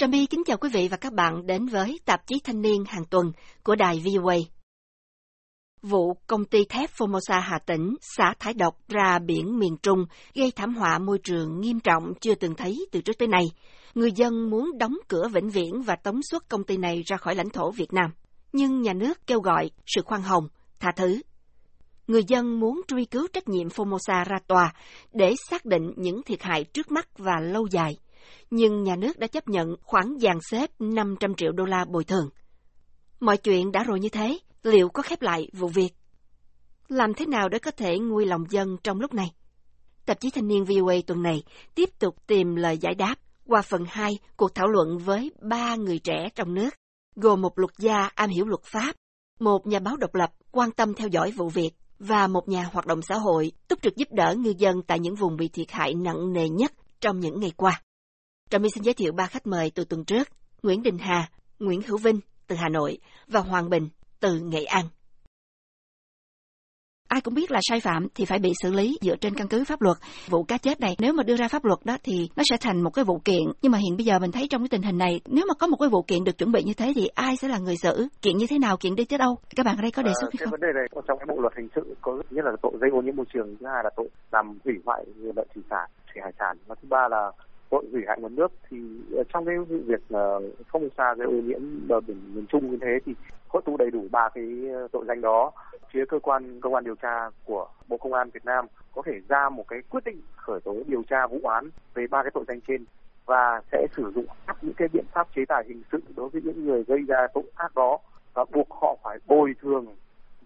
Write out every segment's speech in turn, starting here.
Trà My kính chào quý vị và các bạn đến với tạp chí thanh niên hàng tuần của đài VOA. Vụ công ty thép Formosa Hà Tĩnh xả thải độc ra biển miền Trung gây thảm họa môi trường nghiêm trọng chưa từng thấy từ trước tới nay. Người dân muốn đóng cửa vĩnh viễn và tống xuất công ty này ra khỏi lãnh thổ Việt Nam. Nhưng nhà nước kêu gọi sự khoan hồng, tha thứ. Người dân muốn truy cứu trách nhiệm Formosa ra tòa để xác định những thiệt hại trước mắt và lâu dài nhưng nhà nước đã chấp nhận khoản dàn xếp 500 triệu đô la bồi thường. Mọi chuyện đã rồi như thế, liệu có khép lại vụ việc? Làm thế nào để có thể nguôi lòng dân trong lúc này? Tạp chí Thanh niên VOA tuần này tiếp tục tìm lời giải đáp qua phần 2 cuộc thảo luận với ba người trẻ trong nước, gồm một luật gia am hiểu luật pháp, một nhà báo độc lập quan tâm theo dõi vụ việc và một nhà hoạt động xã hội túc trực giúp đỡ ngư dân tại những vùng bị thiệt hại nặng nề nhất trong những ngày qua. Trà My xin giới thiệu ba khách mời từ tuần trước, Nguyễn Đình Hà, Nguyễn Hữu Vinh từ Hà Nội và Hoàng Bình từ Nghệ An. Ai cũng biết là sai phạm thì phải bị xử lý dựa trên căn cứ pháp luật. Vụ cá chết này nếu mà đưa ra pháp luật đó thì nó sẽ thành một cái vụ kiện. Nhưng mà hiện bây giờ mình thấy trong cái tình hình này, nếu mà có một cái vụ kiện được chuẩn bị như thế thì ai sẽ là người xử? Kiện như thế nào? Kiện đi tới đâu? Các bạn ở đây có đề xuất à, hay không? Vấn đề này trong cái bộ luật hình sự có nhất là tội gây ô nhiễm môi trường, thứ hai là tội làm hủy hoại nguồn lợi thủy sản, thủy hải sản và thứ ba là tội hủy hại nguồn nước thì ờ, trong cái vụ việc ờ, không xa cái ô nhiễm bờ biển miền Trung như thế thì hội tụ đầy đủ ba cái ờ, tội danh đó. Phía cơ quan công an điều tra của Bộ Công an Việt Nam có thể ra một cái quyết định khởi tố điều tra vụ án về ba cái tội danh trên và sẽ sử dụng áp những cái biện pháp chế tài hình sự đối với những người gây ra tội ác đó và buộc họ phải bồi thường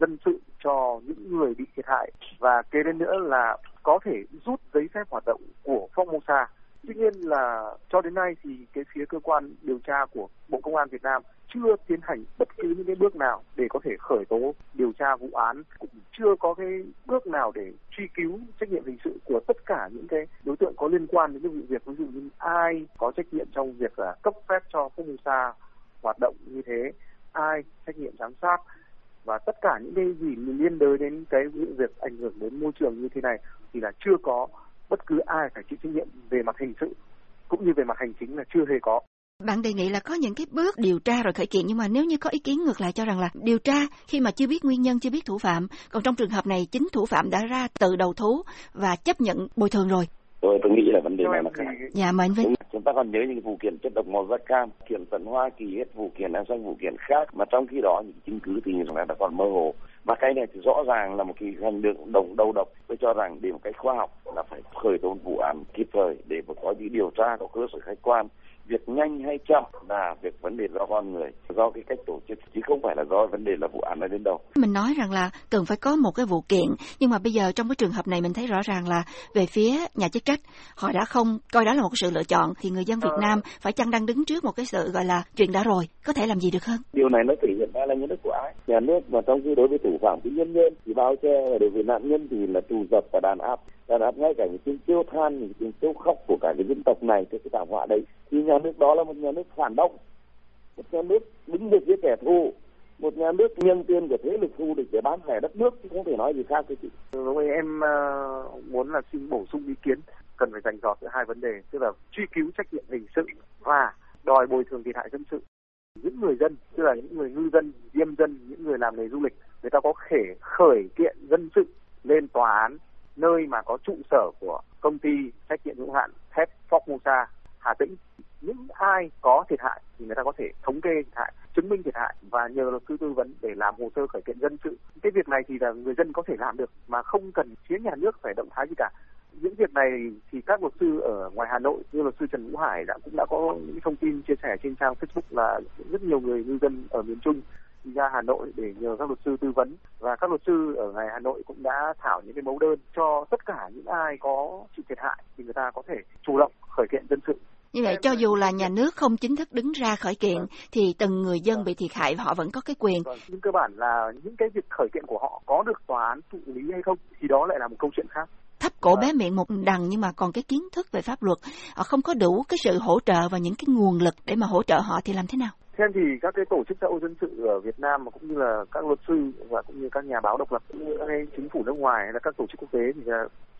dân sự cho những người bị thiệt hại. Và kế đến nữa là có thể rút giấy phép hoạt động của Formosa Tuy nhiên là cho đến nay thì cái phía cơ quan điều tra của Bộ Công an Việt Nam chưa tiến hành bất cứ những cái bước nào để có thể khởi tố, điều tra vụ án, cũng chưa có cái bước nào để truy cứu trách nhiệm hình sự của tất cả những cái đối tượng có liên quan đến cái vụ việc. Ví dụ như ai có trách nhiệm trong việc là cấp phép cho Formosa hoạt động như thế, ai trách nhiệm giám sát, và tất cả những cái gì liên đới đến cái vụ việc ảnh hưởng đến môi trường như thế này thì là chưa có bất cứ ai phải chịu trách nhiệm về mặt hình sự cũng như về mặt hành chính là chưa hề có. Bạn đề nghị là có những cái bước điều tra rồi khởi kiện nhưng mà nếu như có ý kiến ngược lại cho rằng là điều tra khi mà chưa biết nguyên nhân, chưa biết thủ phạm, còn trong trường hợp này chính thủ phạm đã ra từ đầu thú và chấp nhận bồi thường rồi. Tôi tôi nghĩ là vấn đề này là khác. Dạ mời anh Vinh. Chúng ta còn nhớ những vụ kiện chất độc màu da cam, kiện tận Hoa Kỳ hết vụ kiện đang sang vụ kiện khác mà trong khi đó những chứng cứ thì chúng ta đã còn mơ hồ và cái này thì rõ ràng là một cái hành động đồng đầu độc tôi cho rằng để một cách khoa học là phải khởi tố vụ án kịp thời để mà có những điều tra có cơ sở khách quan. Việc nhanh hay chậm là việc vấn đề do con người do cái cách tổ chức chứ không phải là do vấn đề là vụ án ở đến đâu. Mình nói rằng là cần phải có một cái vụ kiện nhưng mà bây giờ trong cái trường hợp này mình thấy rõ ràng là về phía nhà chức trách họ đã không coi đó là một sự lựa chọn thì người dân Việt ờ. Nam phải chăng đang đứng trước một cái sự gọi là chuyện đã rồi có thể làm gì được hơn? Điều này nó thể hiện ra là nhà nước của ai? Nhà nước mà trong khi đối với thủ phạm thì nhân nhân thì bao che và đối với nạn nhân thì là tù dập và đàn áp đàn áp ngay cả những tiếng kêu than những tiếng kêu khóc của cả cái dân tộc này cái cái thảm họa đấy thì nhà nước đó là một nhà nước phản động một nhà nước đứng về phía kẻ thù một nhà nước nhân tiền của thế lực thù địch để bán rẻ đất nước chứ không thể nói gì khác cái chị. Rồi em uh, muốn là xin bổ sung ý kiến cần phải dành dọt giữa hai vấn đề tức là truy cứu trách nhiệm hình sự và đòi bồi thường thiệt hại dân sự những người dân tức là những người ngư dân diêm dân những người làm nghề du lịch người ta có thể khởi kiện dân sự lên tòa án nơi mà có trụ sở của công ty trách nhiệm hữu hạn thép Formosa Hà Tĩnh. Những ai có thiệt hại thì người ta có thể thống kê thiệt hại, chứng minh thiệt hại và nhờ luật sư tư vấn để làm hồ sơ khởi kiện dân sự. Cái việc này thì là người dân có thể làm được mà không cần phía nhà nước phải động thái gì cả. Những việc này thì các luật sư ở ngoài Hà Nội như luật sư Trần Vũ Hải đã cũng đã có những thông tin chia sẻ trên trang Facebook là rất nhiều người ngư dân ở miền Trung ra Hà Nội để nhờ các luật sư tư vấn và các luật sư ở ngoài Hà Nội cũng đã thảo những cái mẫu đơn cho tất cả những ai có chịu thiệt hại thì người ta có thể chủ động khởi kiện dân sự như vậy cho dù là nhà nước không chính thức đứng ra khởi kiện vâng. thì từng người dân vâng. bị thiệt hại họ vẫn có cái quyền. Vâng. Nhưng cơ bản là những cái việc khởi kiện của họ có được tòa án thụ lý hay không thì đó lại là một câu chuyện khác thấp cổ bé miệng một đằng nhưng mà còn cái kiến thức về pháp luật họ không có đủ cái sự hỗ trợ và những cái nguồn lực để mà hỗ trợ họ thì làm thế nào Xem thì các cái tổ chức xã hội dân sự ở Việt Nam mà cũng như là các luật sư và cũng như các nhà báo độc lập, cũng như các chính phủ nước ngoài hay là các tổ chức quốc tế thì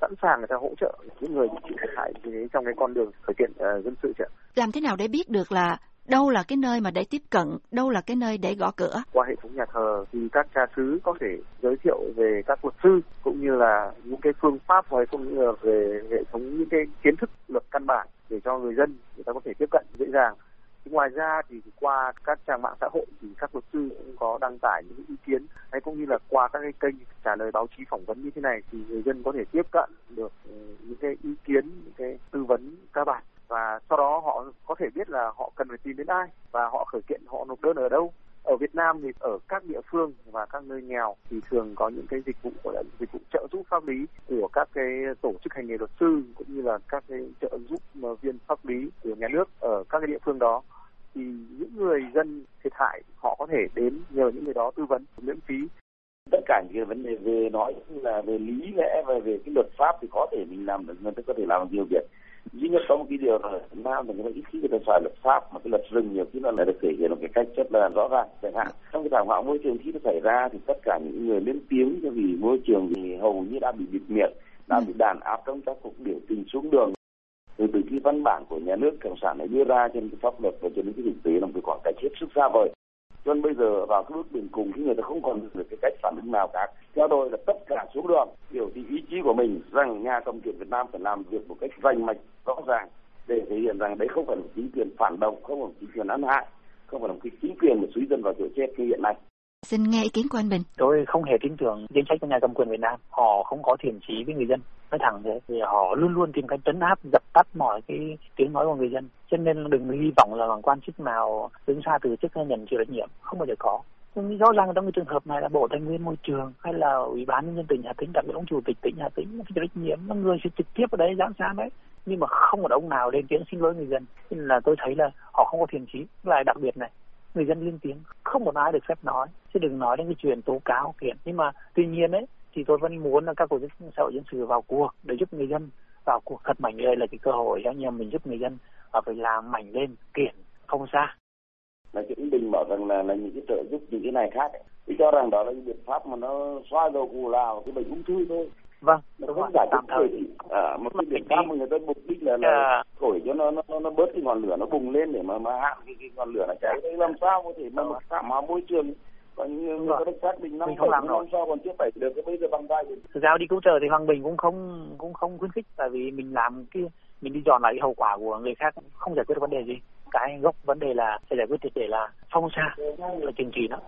sẵn sàng người ta hỗ trợ những người bị chịu thiệt hại trong cái con đường khởi kiện uh, dân sự. Làm thế nào để biết được là đâu là cái nơi mà để tiếp cận, đâu là cái nơi để gõ cửa. Qua hệ thống nhà thờ thì các cha xứ có thể giới thiệu về các luật sư cũng như là những cái phương pháp hay cũng như là về hệ thống những cái kiến thức luật căn bản để cho người dân người ta có thể tiếp cận dễ dàng. Ngoài ra thì qua các trang mạng xã hội thì các luật sư cũng có đăng tải những ý kiến hay cũng như là qua các cái kênh trả lời báo chí phỏng vấn như thế này thì người dân có thể tiếp cận được ừ, những cái ý kiến, những cái tư vấn cơ bản. Và sau đó họ có thể biết là họ cần phải tìm đến ai và họ khởi kiện họ nộp đơn ở đâu. Ở Việt Nam thì ở các địa phương và các nơi nghèo thì thường có những cái dịch vụ gọi là dịch vụ trợ giúp pháp lý của các cái tổ chức hành nghề luật sư cũng như là các cái trợ giúp viên pháp lý của nhà nước ở các cái địa phương đó thì những người dân thiệt hại họ có thể đến nhờ những người đó tư vấn, miễn phí. Tất cả những cái vấn đề về nói là về lý lẽ và về cái luật pháp thì có thể mình làm được, người ta có thể làm nhiều việc. Duy nhất có một cái điều là Việt Nam là người ta ít khi người ta xài luật pháp, mà cái luật rừng nhiều khi nó lại được thể hiện một cái cách rất là rõ ràng, chẳng hạn. Trong cái thảm họa môi trường khi nó xảy ra thì tất cả những người lên tiếng cho vì môi trường thì hầu như đã bị bịt miệng, đã bị đàn áp trong các cuộc biểu tình xuống đường từ từ khi văn bản của nhà nước, cộng sản này đưa ra trên cái pháp luật và trên cái thực tế là một cái khoảng cách hết sức xa vời. Cho nên bây giờ vào cái bước đường cùng thì người ta không còn được cái cách phản ứng nào cả theo tôi là tất cả xuống đường, biểu thị ý chí của mình rằng nhà cầm quyền Việt Nam phải làm việc một cách rành mạch, rõ ràng, để thể hiện rằng đấy không phải là chính quyền phản động, không phải là chính quyền ăn hại, không phải là một cái chính quyền mà suy dân vào chỗ chết như hiện nay. Xin nghe ý kiến của anh Bình. Tôi không hề tin tưởng chính sách của nhà cầm quyền Việt Nam. Họ không có thiện trí với người dân. Nói thẳng thế, thì họ luôn luôn tìm cách trấn áp, dập tắt mọi cái tiếng nói của người dân. Cho nên đừng hy vọng là bằng quan chức nào đứng xa từ chức nhận chịu trách nhiệm. Không bao giờ có. Nhưng rõ ràng trong cái trường hợp này là Bộ Tài nguyên Môi trường hay là Ủy ban nhân dân tỉnh Hà Tĩnh, đặc biệt ông chủ tịch tỉnh Hà Tĩnh, cái trách nhiệm là người sẽ trực tiếp ở đấy giám sát đấy nhưng mà không một ông nào lên tiếng xin lỗi người dân nên là tôi thấy là họ không có thiện trí lại đặc biệt này người dân lên tiếng không một ai được phép nói chứ đừng nói đến cái chuyện tố cáo kiện. Nhưng mà tuy nhiên ấy thì tôi vẫn muốn là các tổ chức xã hội dân sự vào cuộc để giúp người dân vào cuộc thật mạnh đây là cái cơ hội cho em mình giúp người dân và phải làm mạnh lên kiện không xa. Là cái bình bảo rằng là là những cái trợ giúp những cái này khác ấy. tôi cho rằng đó là những biện pháp mà nó xoa dầu cù lao cái bệnh ung thư thôi. Vâng nó không giải quyết thời. à, một cái mà người ta mục đích là, là à. thổi cho nó nó nó bớt cái ngọn lửa nó bùng lên để mà mà hạn cái, cái ngọn lửa nó cháy. Đấy làm sao có thể mà một thảm họa môi trường? Có những người có xác định năm bảy năm sau còn chưa phải được cái bây giờ bằng tay thực ra đi cứu trợ thì hoàng bình cũng không cũng không khuyến khích tại vì mình làm cái mình đi dọn lại cái hậu quả của người khác không giải quyết được vấn đề gì. Cái gốc vấn đề là phải giải quyết triệt để là phong xa là trừng trị nó.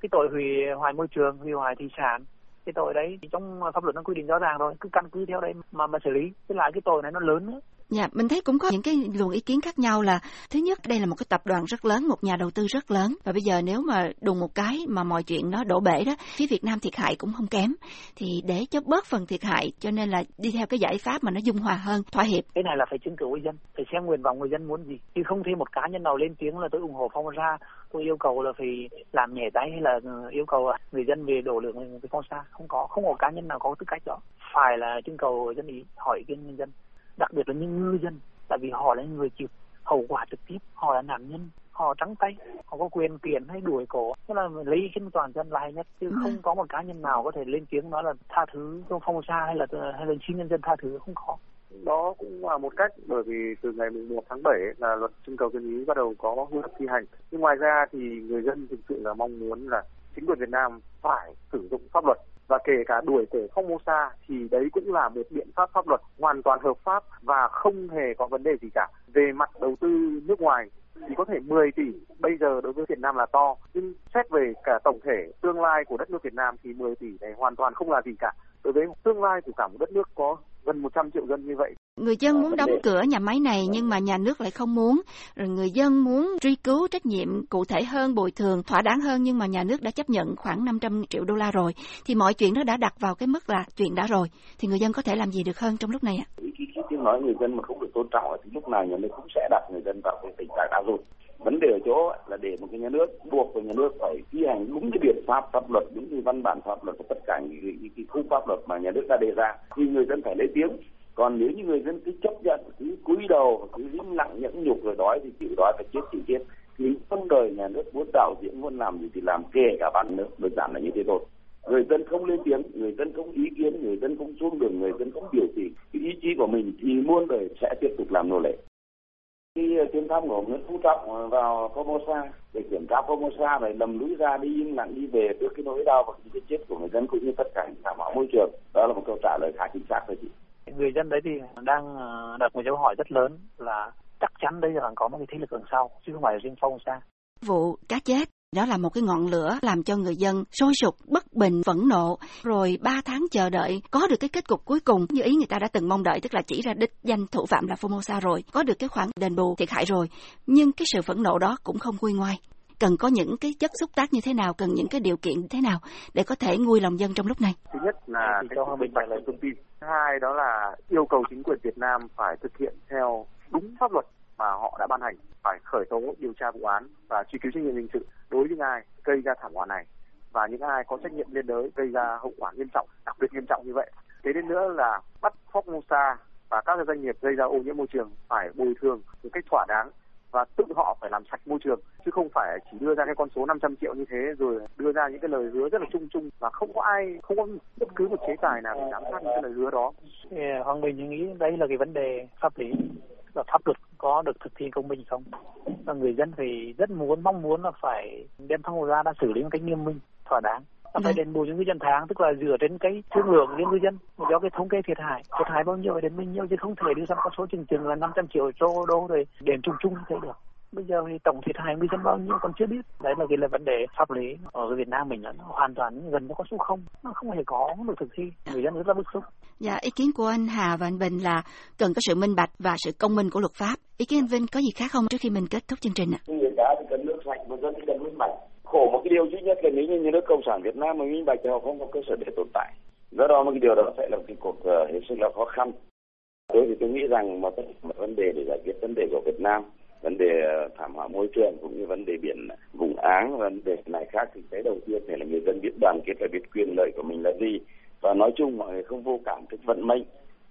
Cái tội hủy hoại môi trường hủy hoại thủy sản cái tội đấy thì trong pháp luật nó quy định rõ ràng rồi, cứ căn cứ theo đấy mà mà xử lý. Tức lại cái tội này nó lớn nữa. Dạ, mình thấy cũng có những cái luồng ý kiến khác nhau là thứ nhất đây là một cái tập đoàn rất lớn, một nhà đầu tư rất lớn và bây giờ nếu mà đùng một cái mà mọi chuyện nó đổ bể đó, phía Việt Nam thiệt hại cũng không kém. Thì để cho bớt phần thiệt hại cho nên là đi theo cái giải pháp mà nó dung hòa hơn, thỏa hiệp. Cái này là phải chứng cứ người dân, phải xem nguyện vọng người dân muốn gì. Chứ không thêm một cá nhân nào lên tiếng là tôi ủng hộ phong ra, tôi yêu cầu là phải làm nhẹ tay hay là yêu cầu người dân về đổ lượng cái phong sa, không có, không có cá nhân nào có tư cách đó. Phải là trưng cầu dân ý, hỏi ý kiến nhân dân đặc biệt là những ngư dân tại vì họ là người chịu hậu quả trực tiếp họ là nạn nhân họ trắng tay họ có quyền kiện hay đuổi cổ. Tức là lấy khiến toàn dân là hay nhất chứ không có một cá nhân nào có thể lên tiếng nói là tha thứ trong phong sa hay là hay là xin nhân dân tha thứ không có. Đó cũng là một cách bởi vì từ ngày 1 tháng 7 là luật trưng cầu dân ý bắt đầu có hiệu lực thi hành. Nhưng ngoài ra thì người dân thực sự là mong muốn là chính quyền Việt Nam phải sử dụng pháp luật và kể cả đuổi để không mua xa thì đấy cũng là một biện pháp pháp luật hoàn toàn hợp pháp và không hề có vấn đề gì cả. Về mặt đầu tư nước ngoài thì có thể 10 tỷ bây giờ đối với Việt Nam là to, nhưng xét về cả tổng thể tương lai của đất nước Việt Nam thì 10 tỷ này hoàn toàn không là gì cả đối với tương lai của cả một đất nước có gần 100 triệu dân như vậy. Người dân muốn đóng cửa nhà máy này nhưng mà nhà nước lại không muốn. Rồi người dân muốn truy cứu trách nhiệm cụ thể hơn, bồi thường thỏa đáng hơn nhưng mà nhà nước đã chấp nhận khoảng 500 triệu đô la rồi. Thì mọi chuyện nó đã đặt vào cái mức là chuyện đã rồi. Thì người dân có thể làm gì được hơn trong lúc này ạ? Khi, tiếng nói người dân mà không được tôn trọng thì lúc nào nhà nước cũng sẽ đặt người dân vào cái tình trạng đã rồi vấn đề ở chỗ là để một cái nhà nước buộc của nhà nước phải thi hành đúng cái biện pháp pháp luật đúng cái văn bản pháp luật và tất cả những cái, cái khung pháp luật mà nhà nước đã đề ra thì người dân phải lấy tiếng còn nếu như người dân cứ chấp nhận cứ cúi đầu cứ im lặng nhẫn nhục rồi đói thì chịu đói phải chết chịu chết thì không đời đời nhà nước muốn đạo diễn muốn làm kể cả bán nước đơn giản là như thế thôi. Người dân không lên tiếng người dân không ý kiến người dân không xuống đường người dân không biểu thị cái ý chí của mình thì muôn đời sẽ tiếp tục làm nô lệ. Khi ờ, chuyến thăm của Nguyễn Phú Trọng vào Formosa để kiểm tra Formosa và lầm lũi ra đi im lặng đi về trước cái nỗi đau và cái chết của người dân cũng như tất cả những thảm họa môi trường. Đó là một câu trả lời khá chính xác thôi chị. Người dân đấy thì đang ờ, đặt một dấu hỏi rất lớn là chắc chắn đây là có một cái thế lực đằng sau chứ không phải riêng Formosa. Vụ cá chết đó là một cái ngọn lửa làm cho người dân sôi sục, bất bình, phẫn nộ. Rồi ba tháng chờ đợi có được cái kết cục cuối cùng như ý người ta đã từng mong đợi, tức là chỉ ra đích danh thủ phạm là Formosa rồi, có được cái khoản đền bù thiệt hại rồi. Nhưng cái sự phẫn nộ đó cũng không nguôi ngoai cần có những cái chất xúc tác như thế nào, cần những cái điều kiện thế nào để có thể nguôi lòng dân trong lúc này? Thứ nhất là cái cho minh bạch thông tin. Thứ hai đó là yêu cầu chính quyền Việt Nam phải thực hiện theo đúng pháp luật mà họ đã ban hành, phải khởi tố điều tra vụ án và truy cứu trách nhiệm hình sự đối với ai gây ra thảm họa này và những ai có trách nhiệm liên đới gây ra hậu quả nghiêm trọng, đặc biệt nghiêm trọng như vậy. Thế đến nữa là bắt Formosa và các doanh nghiệp gây ra ô nhiễm môi trường phải bồi thường một cách thỏa đáng và tự họ phải làm sạch môi trường chứ không phải chỉ đưa ra cái con số 500 triệu như thế rồi đưa ra những cái lời hứa rất là chung chung và không có ai không có bất cứ một chế tài nào để giám sát những cái lời hứa đó. Hoàng Bình nghĩ đây là cái vấn đề pháp lý và pháp luật có được thực thi công minh không. Và người dân thì rất muốn mong muốn là phải đem thang ra đã xử lý một cách nghiêm minh thỏa đáng. Và phải đền bù những ngư dân tháng tức là dựa trên cái thương lượng với ngư dân do cái thống kê thiệt hại. Thiệt hại bao nhiêu phải đến bao nhiêu chứ không thể đưa ra con số chừng chừng là 500 triệu đô đô rồi đền chung chung như thế được bây giờ thì tổng thiệt hại ngư dân bao nhiêu còn chưa biết đấy là cái là vấn đề pháp lý ở Việt Nam mình là nó hoàn toàn gần nó có số không nó không hề có được thực thi người dân rất là bức xúc Dạ, ý kiến của anh Hà và anh Bình là cần có sự minh bạch và sự công minh của luật pháp. Ý kiến anh Vinh có gì khác không trước khi mình kết thúc chương trình ạ? Người ta thì cần nước sạch, người dân thì cần minh bạch. Khổ một cái điều duy nhất là nếu như nhà nước Cộng sản Việt Nam mà minh bạch thì họ không có cơ sở để tồn tại. Do đó mà cái điều đó sẽ là một cái cuộc uh, hết sức là khó khăn. Tôi thì tôi nghĩ rằng một, một vấn đề để giải quyết vấn đề của Việt Nam vấn đề ờ, thảm họa môi trường cũng như vấn đề biển vùng áng vấn đề này khác thì cái đầu tiên phải là người dân biết đoàn kết và biết quyền lợi của mình là gì. Và nói chung mọi người không vô cảm trước vận mệnh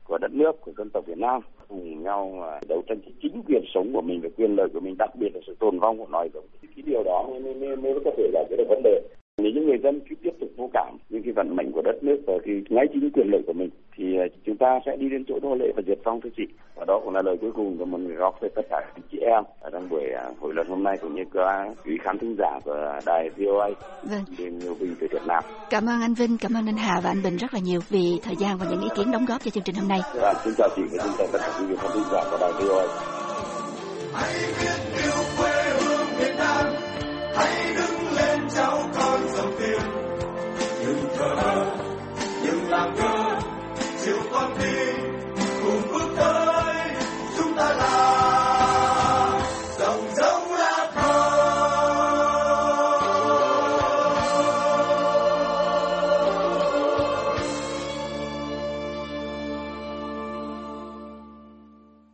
của đất nước của dân tộc Việt Nam. Cùng nhau ờ, đấu tranh cho chính quyền sống của mình và quyền lợi của mình đặc biệt là sự tồn vong của loài giống. Cái điều đó mới, mới, mới có thể giải quyết được vấn đề. Nếu những người dân cứ tiếp tục vô cảm những cái vận mệnh của đất nước và cái ngay chính quyền lợi của mình thì à, chúng ta sẽ đi đến chỗ nô lệ và diệt vong thưa chị. Và đó cũng là lời cuối cùng của một người góp với tất cả các chị em ở trong buổi à, hội luận hôm nay cũng như các quý khán thính giả của đài VOA. Vâng. Bên Nhiều Bình từ Việt Nam. Cảm ơn anh Vinh, cảm ơn anh Hà và anh Bình rất là nhiều vì thời gian và những ý kiến đóng góp cho chương trình hôm nay. Vâng, xin chào chị và xin chào tất cả quý vị khán thính giả của đài VOA. Hãy biết yêu quê hương Việt Nam. Hãy